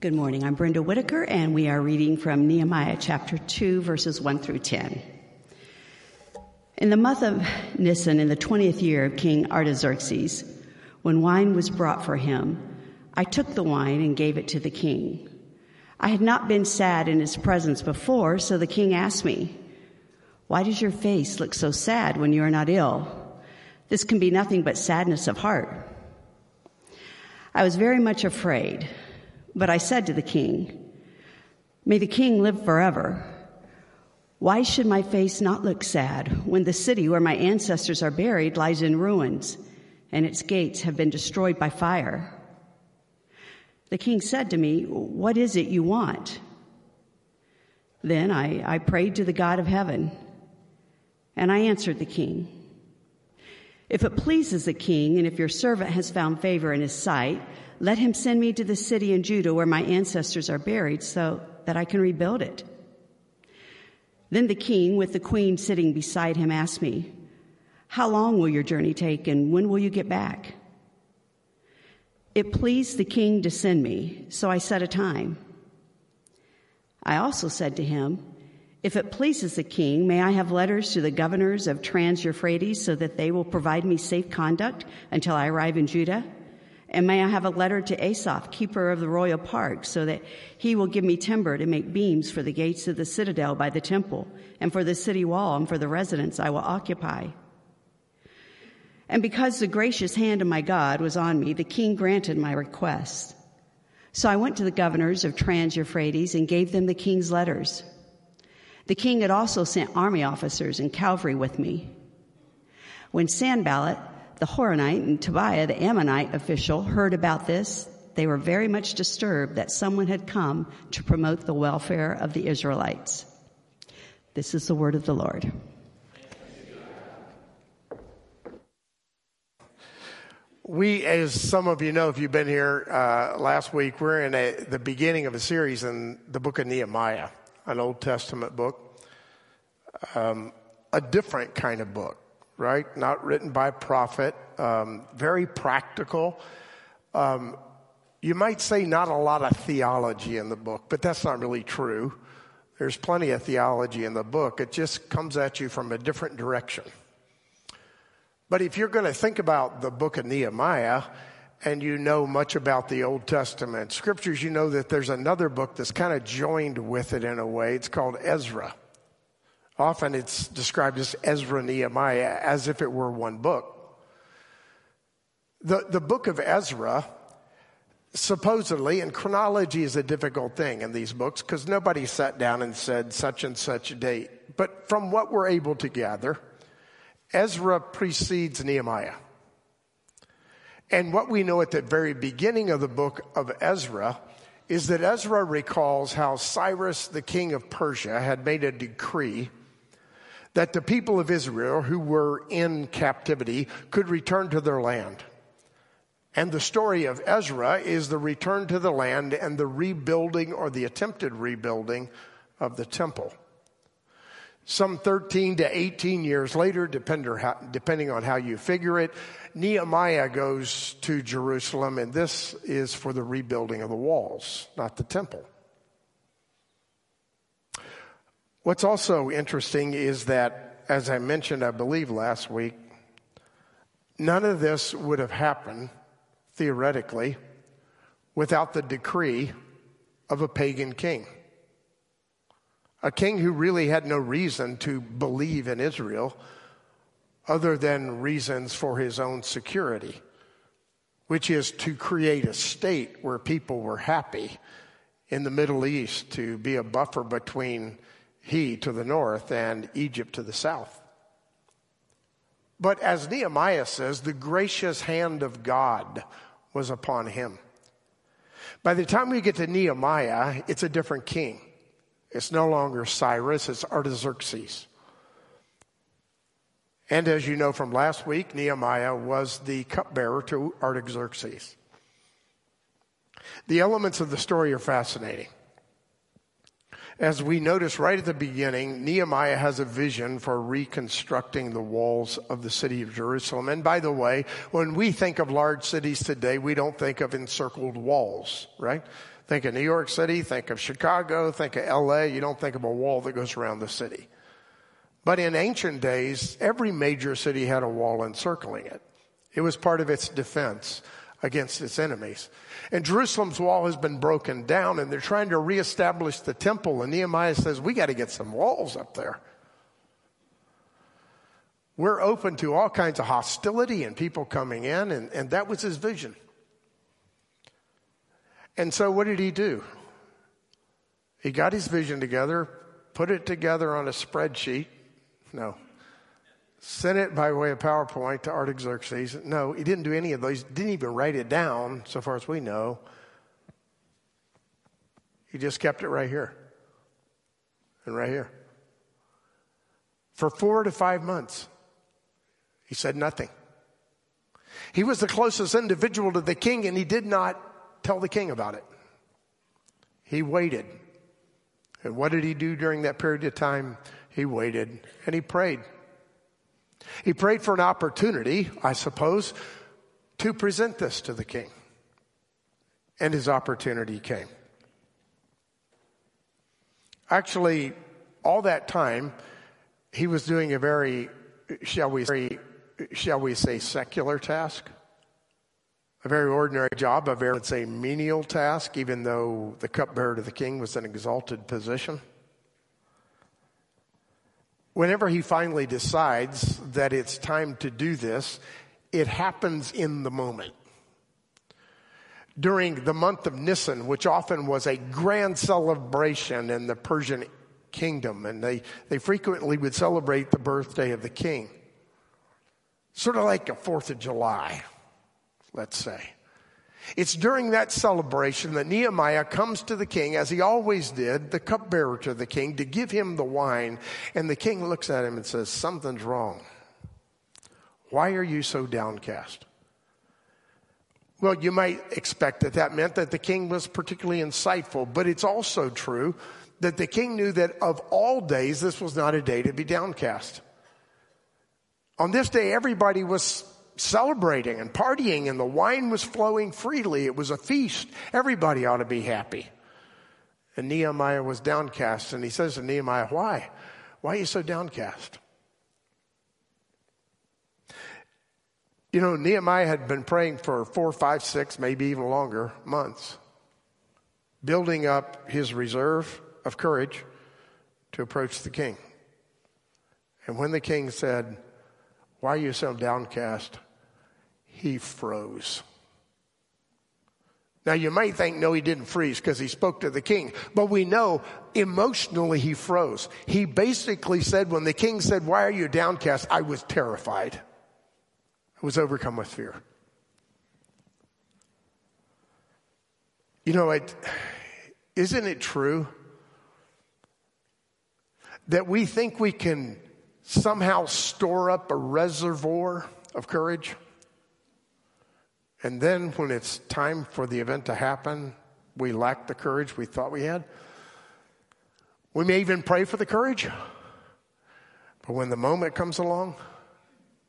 Good morning. I'm Brenda Whitaker, and we are reading from Nehemiah chapter 2, verses 1 through 10. In the month of Nisan, in the 20th year of King Artaxerxes, when wine was brought for him, I took the wine and gave it to the king. I had not been sad in his presence before, so the king asked me, Why does your face look so sad when you are not ill? This can be nothing but sadness of heart. I was very much afraid but I said to the king, May the king live forever. Why should my face not look sad when the city where my ancestors are buried lies in ruins and its gates have been destroyed by fire? The king said to me, What is it you want? Then I, I prayed to the God of heaven, and I answered the king. If it pleases the king, and if your servant has found favor in his sight, let him send me to the city in Judah where my ancestors are buried so that I can rebuild it. Then the king, with the queen sitting beside him, asked me, How long will your journey take and when will you get back? It pleased the king to send me, so I set a time. I also said to him, If it pleases the king, may I have letters to the governors of Trans Euphrates so that they will provide me safe conduct until I arrive in Judah? And may I have a letter to Asaph, keeper of the royal park, so that he will give me timber to make beams for the gates of the citadel by the temple, and for the city wall, and for the residence I will occupy. And because the gracious hand of my God was on me, the king granted my request. So I went to the governors of Trans Euphrates and gave them the king's letters. The king had also sent army officers and cavalry with me. When Sanballat, the Horonite and Tobiah, the Ammonite official, heard about this, they were very much disturbed that someone had come to promote the welfare of the Israelites. This is the word of the Lord. We, as some of you know, if you've been here uh, last week, we're in a, the beginning of a series in the book of Nehemiah, an Old Testament book, um, a different kind of book right? Not written by prophet, um, very practical. Um, you might say not a lot of theology in the book, but that's not really true. There's plenty of theology in the book. It just comes at you from a different direction. But if you're going to think about the book of Nehemiah and you know much about the Old Testament scriptures, you know that there's another book that's kind of joined with it in a way. It's called Ezra. Often it's described as Ezra Nehemiah as if it were one book. The, the book of Ezra, supposedly, and chronology is a difficult thing in these books because nobody sat down and said such and such a date. But from what we're able to gather, Ezra precedes Nehemiah. And what we know at the very beginning of the book of Ezra is that Ezra recalls how Cyrus, the king of Persia, had made a decree that the people of Israel who were in captivity could return to their land. And the story of Ezra is the return to the land and the rebuilding or the attempted rebuilding of the temple. Some 13 to 18 years later, depending on how you figure it, Nehemiah goes to Jerusalem, and this is for the rebuilding of the walls, not the temple. What's also interesting is that, as I mentioned, I believe last week, none of this would have happened, theoretically, without the decree of a pagan king. A king who really had no reason to believe in Israel other than reasons for his own security, which is to create a state where people were happy in the Middle East, to be a buffer between he to the north and Egypt to the south. But as Nehemiah says, the gracious hand of God was upon him. By the time we get to Nehemiah, it's a different king. It's no longer Cyrus, it's Artaxerxes. And as you know from last week, Nehemiah was the cupbearer to Artaxerxes. The elements of the story are fascinating. As we notice right at the beginning, Nehemiah has a vision for reconstructing the walls of the city of Jerusalem. And by the way, when we think of large cities today, we don't think of encircled walls, right? Think of New York City, think of Chicago, think of LA. You don't think of a wall that goes around the city. But in ancient days, every major city had a wall encircling it. It was part of its defense against its enemies. And Jerusalem's wall has been broken down and they're trying to reestablish the temple. And Nehemiah says, we got to get some walls up there. We're open to all kinds of hostility and people coming in, and, and that was his vision. And so what did he do? He got his vision together, put it together on a spreadsheet. No, sent it by way of PowerPoint to Artaxerxes. No, he didn't do any of those. Didn't even write it down, so far as we know. He just kept it right here and right here. For four to five months, he said nothing. He was the closest individual to the king, and he did not tell the king about it. He waited. And what did he do during that period of time? He waited and he prayed. He prayed for an opportunity, I suppose, to present this to the king. And his opportunity came. Actually, all that time, he was doing a very, shall we say, shall we say, secular task. A very ordinary job, a very, let's say, menial task, even though the cupbearer to the king was an exalted position whenever he finally decides that it's time to do this, it happens in the moment. During the month of Nisan, which often was a grand celebration in the Persian kingdom, and they, they frequently would celebrate the birthday of the king. Sort of like a 4th of July, let's say. It's during that celebration that Nehemiah comes to the king, as he always did, the cupbearer to the king, to give him the wine. And the king looks at him and says, Something's wrong. Why are you so downcast? Well, you might expect that that meant that the king was particularly insightful, but it's also true that the king knew that of all days, this was not a day to be downcast. On this day, everybody was celebrating and partying, and the wine was flowing freely. It was a feast. Everybody ought to be happy. And Nehemiah was downcast, and he says to Nehemiah, Why? Why are you so downcast? You know, Nehemiah had been praying for four, five, six, maybe even longer months, building up his reserve of courage to approach the king. And when the king said, Why are you so downcast? He froze. Now you might think, no, he didn't freeze because he spoke to the king. But we know emotionally he froze. He basically said, when the king said, why are you downcast? I was terrified. I was overcome with fear. You know, it, isn't it true that we think we can somehow store up a reservoir of courage? And then when it's time for the event to happen, we lack the courage we thought we had. We may even pray for the courage, but when the moment comes along,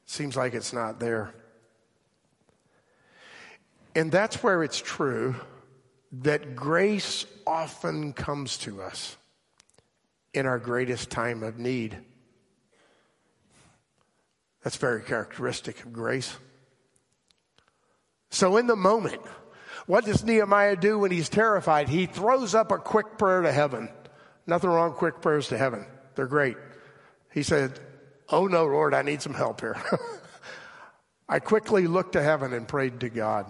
it seems like it's not there. And that's where it's true that grace often comes to us in our greatest time of need. That's very characteristic of grace. So in the moment, what does Nehemiah do when he's terrified? He throws up a quick prayer to heaven. Nothing wrong with quick prayers to heaven. They're great. He said, Oh no, Lord, I need some help here. I quickly looked to heaven and prayed to God.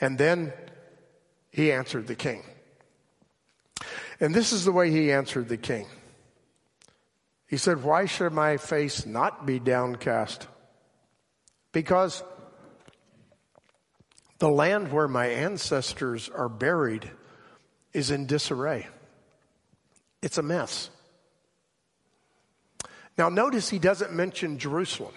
And then he answered the king. And this is the way he answered the king. He said, Why should my face not be downcast? Because the land where my ancestors are buried is in disarray. It's a mess. Now, notice he doesn't mention Jerusalem.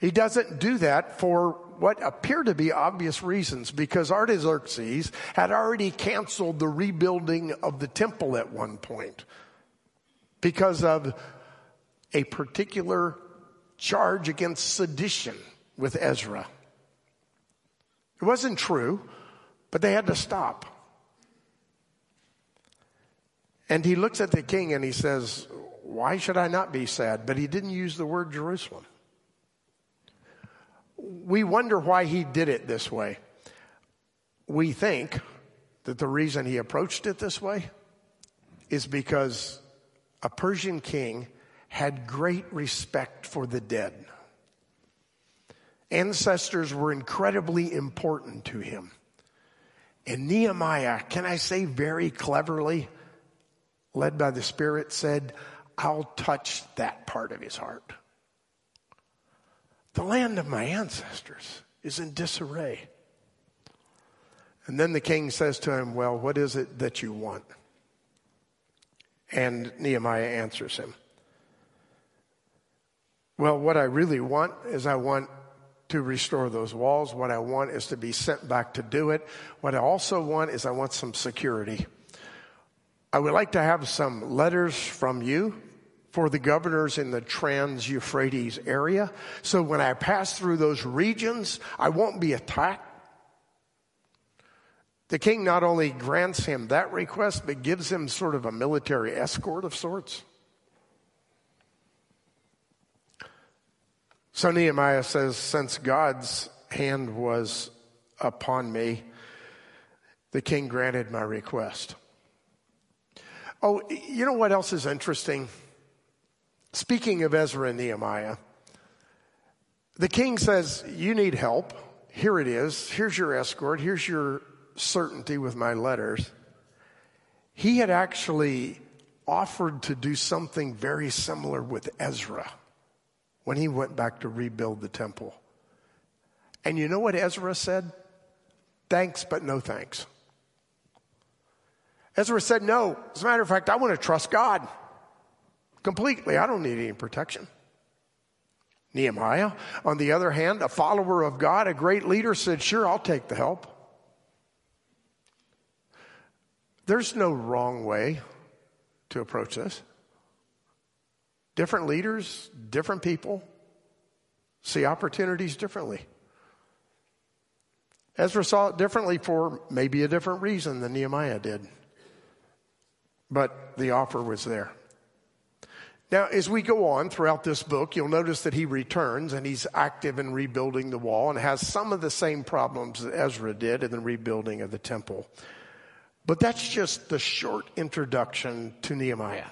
He doesn't do that for what appear to be obvious reasons because Artaxerxes had already canceled the rebuilding of the temple at one point because of a particular charge against sedition with Ezra. It wasn't true, but they had to stop. And he looks at the king and he says, Why should I not be sad? But he didn't use the word Jerusalem. We wonder why he did it this way. We think that the reason he approached it this way is because a Persian king had great respect for the dead. Ancestors were incredibly important to him. And Nehemiah, can I say very cleverly, led by the Spirit, said, I'll touch that part of his heart. The land of my ancestors is in disarray. And then the king says to him, Well, what is it that you want? And Nehemiah answers him, Well, what I really want is I want to restore those walls. What I want is to be sent back to do it. What I also want is I want some security. I would like to have some letters from you for the governors in the Trans Euphrates area. So when I pass through those regions, I won't be attacked. The king not only grants him that request, but gives him sort of a military escort of sorts. So Nehemiah says, Since God's hand was upon me, the king granted my request. Oh, you know what else is interesting? Speaking of Ezra and Nehemiah, the king says, You need help. Here it is. Here's your escort. Here's your certainty with my letters. He had actually offered to do something very similar with Ezra when he went back to rebuild the temple. And you know what Ezra said? Thanks, but no thanks. Ezra said, No. As a matter of fact, I want to trust God completely. I don't need any protection. Nehemiah, on the other hand, a follower of God, a great leader, said, Sure, I'll take the help. There's no wrong way to approach this. Different leaders, different people see opportunities differently. Ezra saw it differently for maybe a different reason than Nehemiah did. But the offer was there. Now, as we go on throughout this book, you'll notice that he returns and he's active in rebuilding the wall and has some of the same problems that Ezra did in the rebuilding of the temple. But that's just the short introduction to Nehemiah.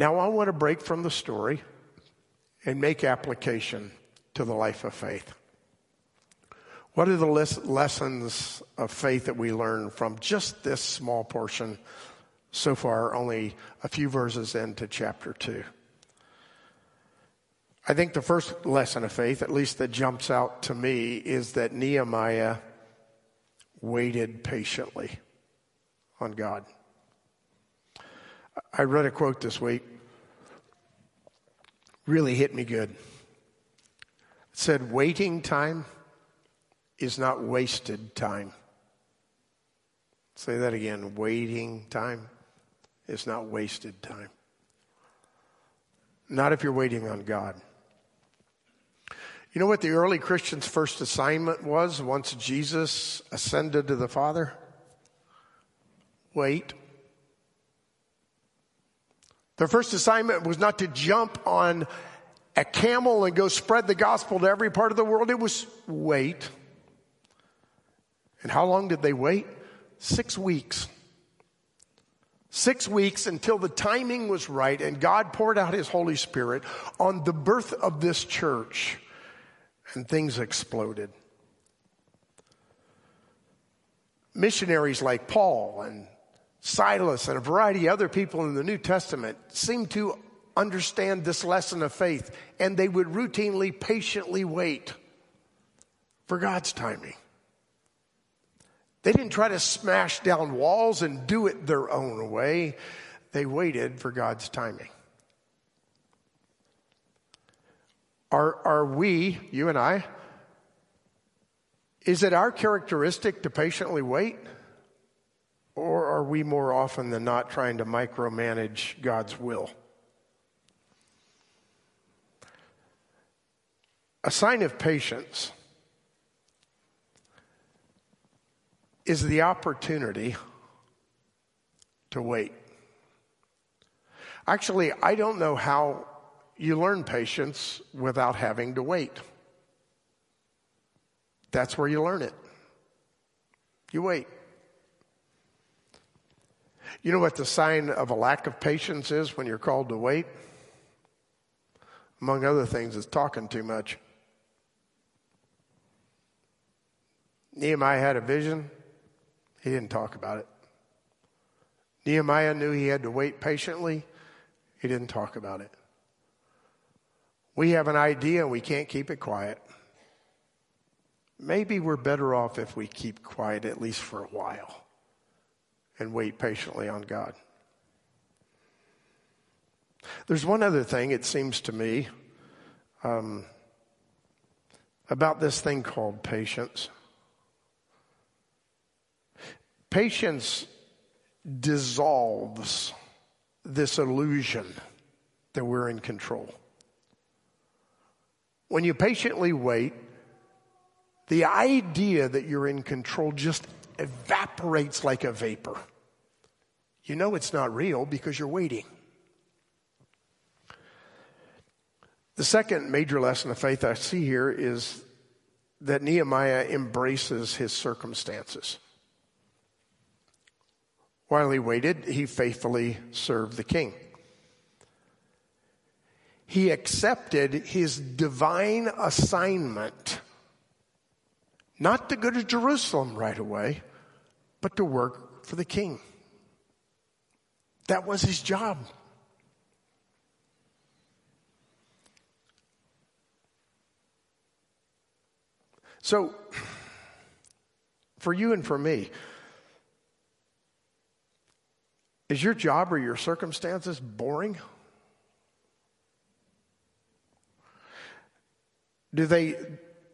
Now, I want to break from the story and make application to the life of faith. What are the lessons of faith that we learn from just this small portion so far, only a few verses into chapter 2? I think the first lesson of faith, at least that jumps out to me, is that Nehemiah waited patiently on God. I read a quote this week, really hit me good. It said, Waiting time is not wasted time. Say that again. Waiting time is not wasted time. Not if you're waiting on God. You know what the early Christians' first assignment was once Jesus ascended to the Father? Wait. Their first assignment was not to jump on a camel and go spread the gospel to every part of the world. It was wait. And how long did they wait? Six weeks. Six weeks until the timing was right and God poured out His Holy Spirit on the birth of this church and things exploded. Missionaries like Paul and Silas and a variety of other people in the New Testament seem to understand this lesson of faith and they would routinely, patiently wait for God's timing. They didn't try to smash down walls and do it their own way. They waited for God's timing. Are, are we, you and I, Is it our characteristic to patiently wait? Or are we more often than not trying to micromanage God's will? A sign of patience is the opportunity to wait. Actually, I don't know how you learn patience without having to wait. That's where you learn it. You wait. You know what the sign of a lack of patience is when you're called to wait? Among other things, is talking too much. Nehemiah had a vision. He didn't talk about it. Nehemiah knew he had to wait patiently. He didn't talk about it. We have an idea and we can't keep it quiet. Maybe we're better off if we keep quiet at least for a while and wait patiently on God. There's one other thing, it seems to me, um, about this thing called patience. Patience dissolves this illusion that we're in control. When you patiently wait, the idea that you're in control just evaporates like a vapor. You know it's not real because you're waiting. The second major lesson of faith I see here is that Nehemiah embraces his circumstances. While he waited, he faithfully served the king. He accepted his divine assignment not to go to Jerusalem right away, but to work for the king. That was his job. So, for you and for me, Is your job or your circumstances boring? Do they,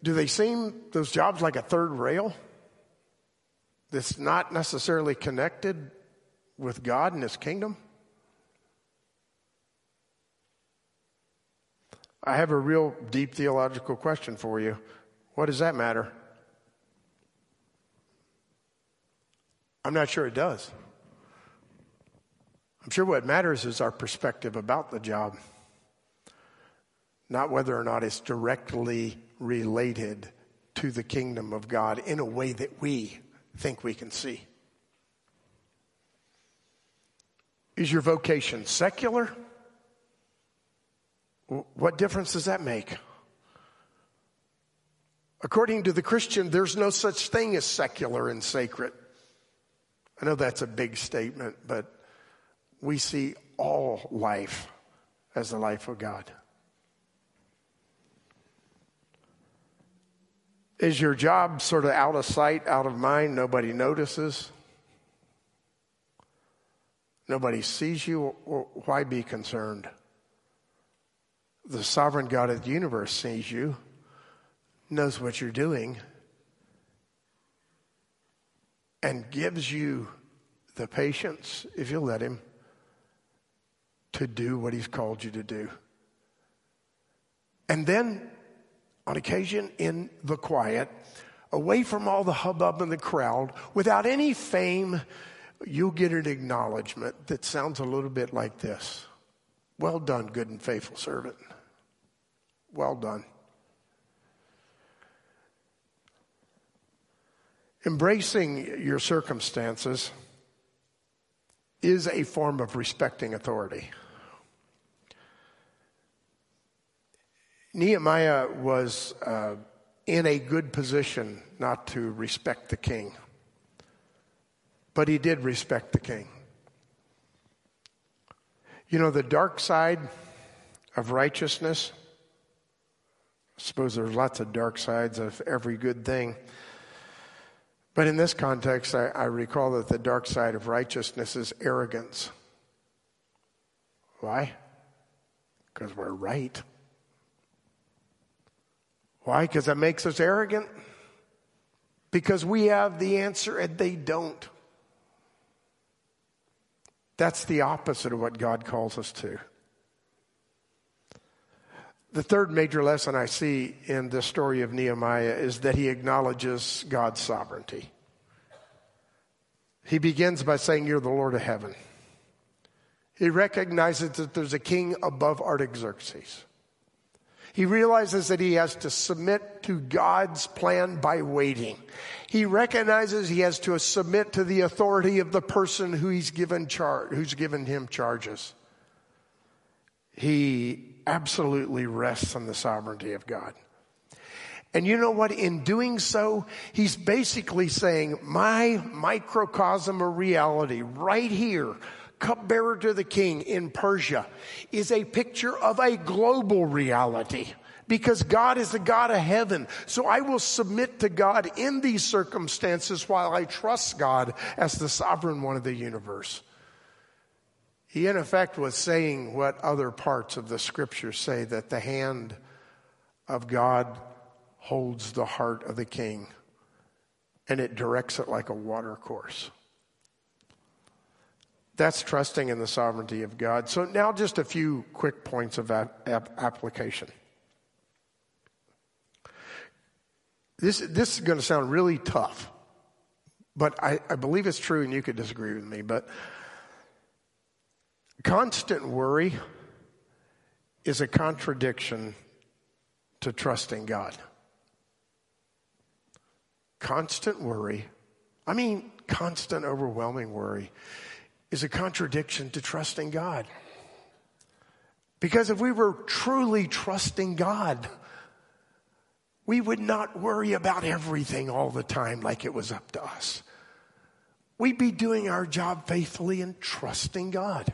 do they seem, those jobs, like a third rail that's not necessarily connected with God and His kingdom? I have a real deep theological question for you. What does that matter? I'm not sure it does. I'm sure what matters is our perspective about the job, not whether or not it's directly related to the kingdom of God in a way that we think we can see. Is your vocation secular? What difference does that make? According to the Christian, there's no such thing as secular and sacred. I know that's a big statement, but we see all life as the life of God. Is your job sort of out of sight, out of mind? Nobody notices? Nobody sees you? Why be concerned? The sovereign God of the universe sees you, knows what you're doing, and gives you the patience, if you'll let Him, to do what He's called you to do. And then, on occasion, in the quiet, away from all the hubbub and the crowd, without any fame, you'll get an acknowledgement that sounds a little bit like this Well done, good and faithful servant. Well done. Embracing your circumstances is a form of respecting authority. Nehemiah was uh, in a good position not to respect the king, but he did respect the king. You know, the dark side of righteousness, I suppose there's lots of dark sides of every good thing. But in this context, I, I, recall that the dark side of righteousness is arrogance. Why? Because we're right. Why? Because that makes us arrogant? because we have the answer and they don't. That's the opposite of what God calls us to. The third major lesson I see in the story of Nehemiah is that he acknowledges God's sovereignty. He begins by saying, You're the Lord of heaven. He recognizes that there's a king above Artaxerxes. He realizes that he has to submit to God's plan by waiting. He recognizes he has to submit to the authority of the person who he's given charge, who's given him charges. He absolutely rests on the sovereignty of God. And you know what? In doing so, he's basically saying, my microcosm of reality right here cupbearer to the king in Persia is a picture of a global reality because God is the God of heaven. So I will submit to God in these circumstances while I trust God as the sovereign one of the universe. He, in effect, was saying what other parts of the scripture say that the hand of God holds the heart of the king and it directs it like a water course. That's trusting in the sovereignty of God. So, now just a few quick points of ap- application. This, this is going to sound really tough, but I, I believe it's true, and you could disagree with me. But constant worry is a contradiction to trusting God. Constant worry, I mean, constant, overwhelming worry, is a contradiction to trusting God. Because if we were truly trusting God, we would not worry about everything all the time like it was up to us. We'd be doing our job faithfully and trusting God.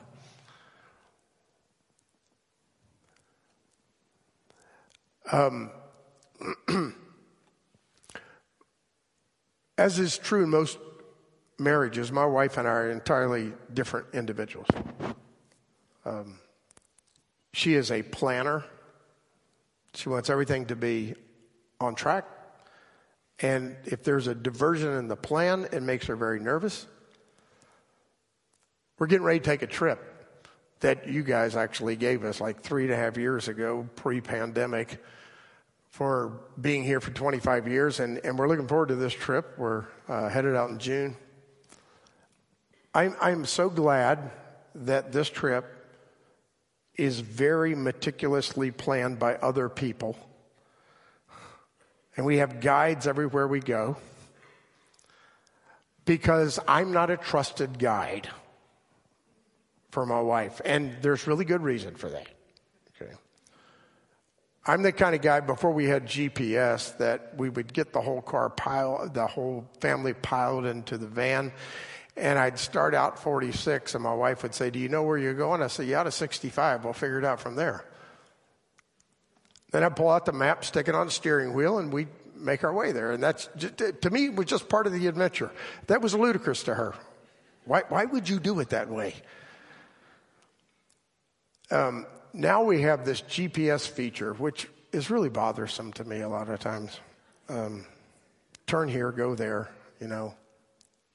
Um, as is true in most marriages, my wife and I are entirely different individuals. Um, she is a planner. She wants everything to be on track. And if there's a diversion in the plan, it makes her very nervous. We're getting ready to take a trip that you guys actually gave us like three and a half years ago, pre pandemic, for being here for 25 years. And, and we're looking forward to this trip. We're uh, headed out in June. I'm, I'm so glad that this trip is very meticulously planned by other people and we have guides everywhere we go because I'm not a trusted guide for my wife. And there's really good reason for that. Okay. I'm the kind of guy before we had GPS that we would get the whole car pile, the whole family piled into the van. And I'd start out 46 and my wife would say, do you know where you're going? I said, yeah, to 65. We'll figure it out from there. Then I'd pull out the map, stick it on the steering wheel, and we'd make our way there. And that's, to me, was just part of the adventure. That was ludicrous to her. Why, why would you do it that way? Um, now we have this GPS feature, which is really bothersome to me a lot of times. Um, turn here, go there, you know.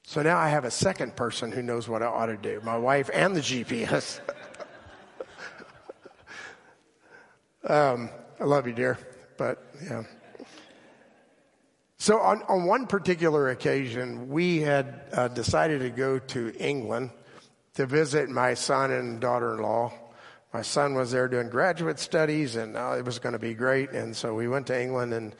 So now I have a second person who knows what I ought to do my wife and the GPS. um, I love you, dear. But, yeah. So, on, on one particular occasion, we had uh, decided to go to England to visit my son and daughter in law. My son was there doing graduate studies, and uh, it was going to be great. And so we went to England and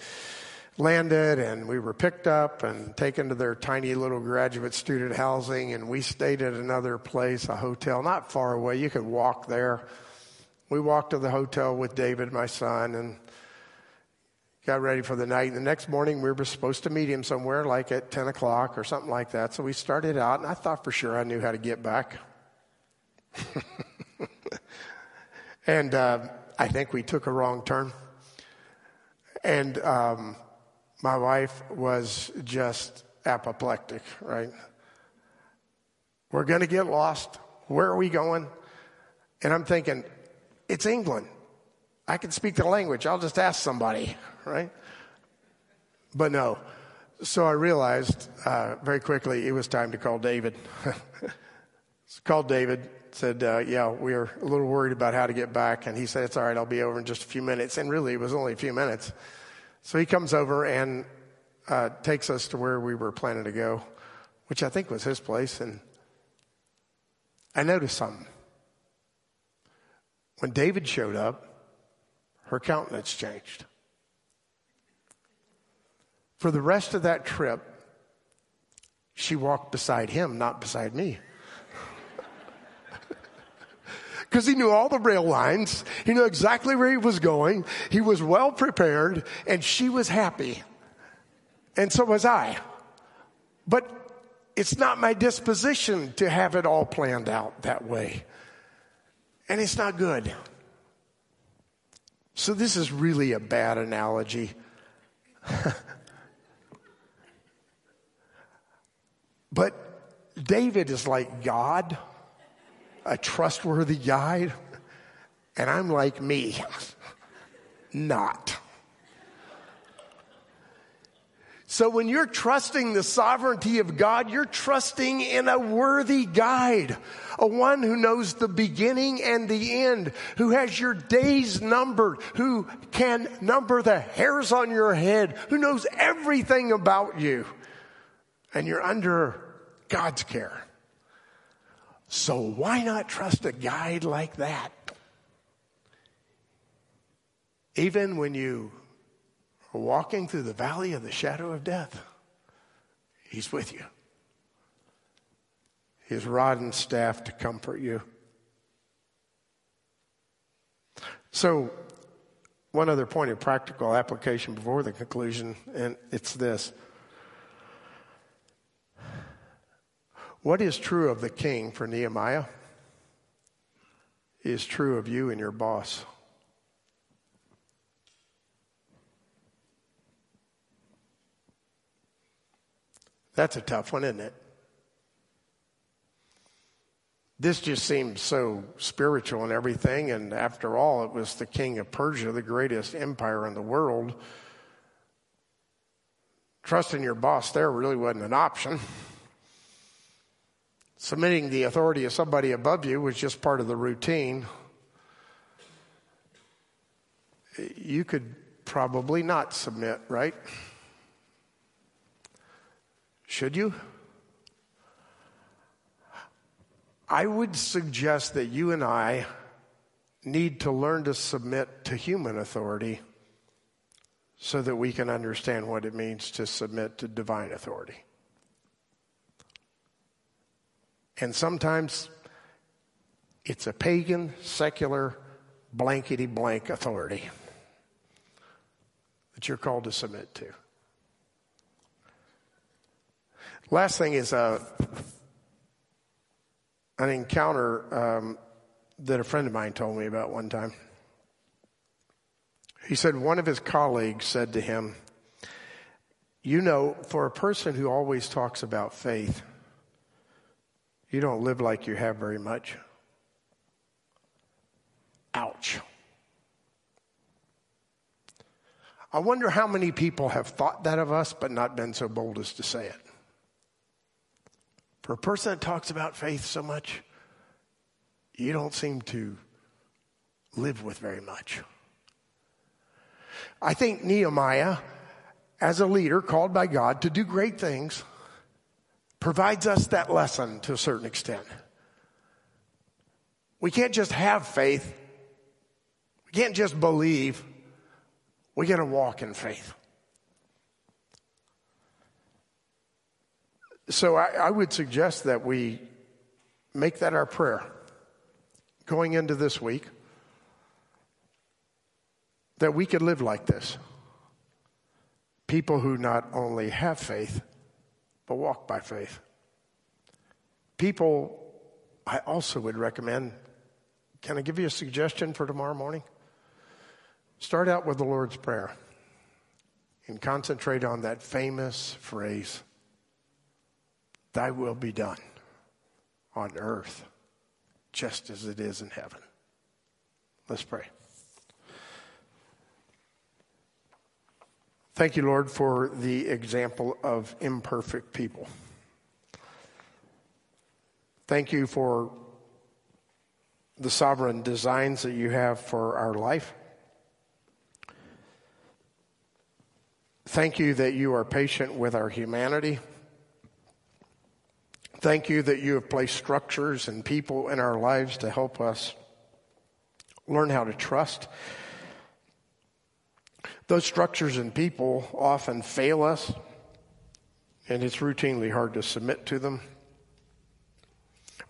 landed, and we were picked up and taken to their tiny little graduate student housing. And we stayed at another place, a hotel, not far away. You could walk there we walked to the hotel with David, my son, and got ready for the night. And the next morning, we were supposed to meet him somewhere, like at 10 o'clock or something like that. So we started out, and I thought for sure I knew how to get back. and uh, I think we took a wrong turn. And um, my wife was just apoplectic, right? We're going to get lost. Where are we going? And I'm thinking, it's England. I can speak the language. I'll just ask somebody, right? But no. So I realized uh, very quickly it was time to call David. so called David, said, uh, Yeah, we are a little worried about how to get back. And he said, It's all right, I'll be over in just a few minutes. And really, it was only a few minutes. So he comes over and uh, takes us to where we were planning to go, which I think was his place. And I noticed something. When David showed up, her countenance changed. For the rest of that trip, she walked beside him, not beside me. Because he knew all the rail lines, he knew exactly where he was going, he was well prepared, and she was happy. And so was I. But it's not my disposition to have it all planned out that way. And it's not good. So, this is really a bad analogy. but David is like God, a trustworthy guide, and I'm like me, not. So when you're trusting the sovereignty of God, you're trusting in a worthy guide, a one who knows the beginning and the end, who has your days numbered, who can number the hairs on your head, who knows everything about you. And you're under God's care. So why not trust a guide like that? Even when you are walking through the valley of the shadow of death, He's with you. His rod and staff to comfort you. So, one other point of practical application before the conclusion, and it's this. What is true of the king for Nehemiah is true of you and your boss. That's a tough one, isn't it? This just seems so spiritual and everything, and after all, it was the king of Persia, the greatest empire in the world. Trusting your boss there really wasn't an option. Submitting the authority of somebody above you was just part of the routine. You could probably not submit, right? Should you? I would suggest that you and I need to learn to submit to human authority so that we can understand what it means to submit to divine authority. And sometimes it's a pagan, secular, blankety blank authority that you're called to submit to. Last thing is uh, an encounter um, that a friend of mine told me about one time. He said one of his colleagues said to him, You know, for a person who always talks about faith, you don't live like you have very much. Ouch. I wonder how many people have thought that of us but not been so bold as to say it. For a person that talks about faith so much, you don't seem to live with very much. I think Nehemiah, as a leader called by God to do great things, provides us that lesson to a certain extent. We can't just have faith. We can't just believe. We got to walk in faith. So I, I would suggest that we make that our prayer going into this week that we could live like this. People who not only have faith, but walk by faith. People, I also would recommend, can I give you a suggestion for tomorrow morning? Start out with the Lord's Prayer and concentrate on that famous phrase Thy will be done on earth just as it is in heaven. Let's pray. Thank you, Lord, for the example of imperfect people. Thank you for the sovereign designs that you have for our life. Thank you that you are patient with our humanity. Thank you that you have placed structures and people in our lives to help us learn how to trust those structures and people often fail us, and it's routinely hard to submit to them.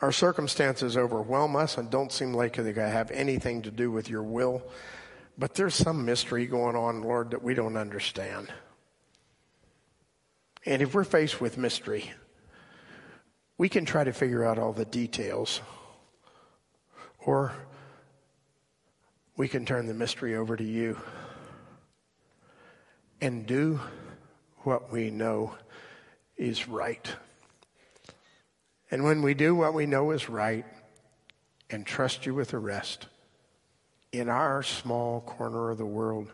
Our circumstances overwhelm us and don't seem like they have anything to do with your will, but there's some mystery going on, Lord, that we don't understand. And if we're faced with mystery, we can try to figure out all the details, or we can turn the mystery over to you and do what we know is right. And when we do what we know is right and trust you with the rest, in our small corner of the world,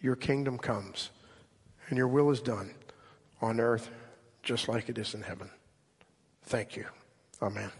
your kingdom comes and your will is done on earth just like it is in heaven. Thank you. Amen.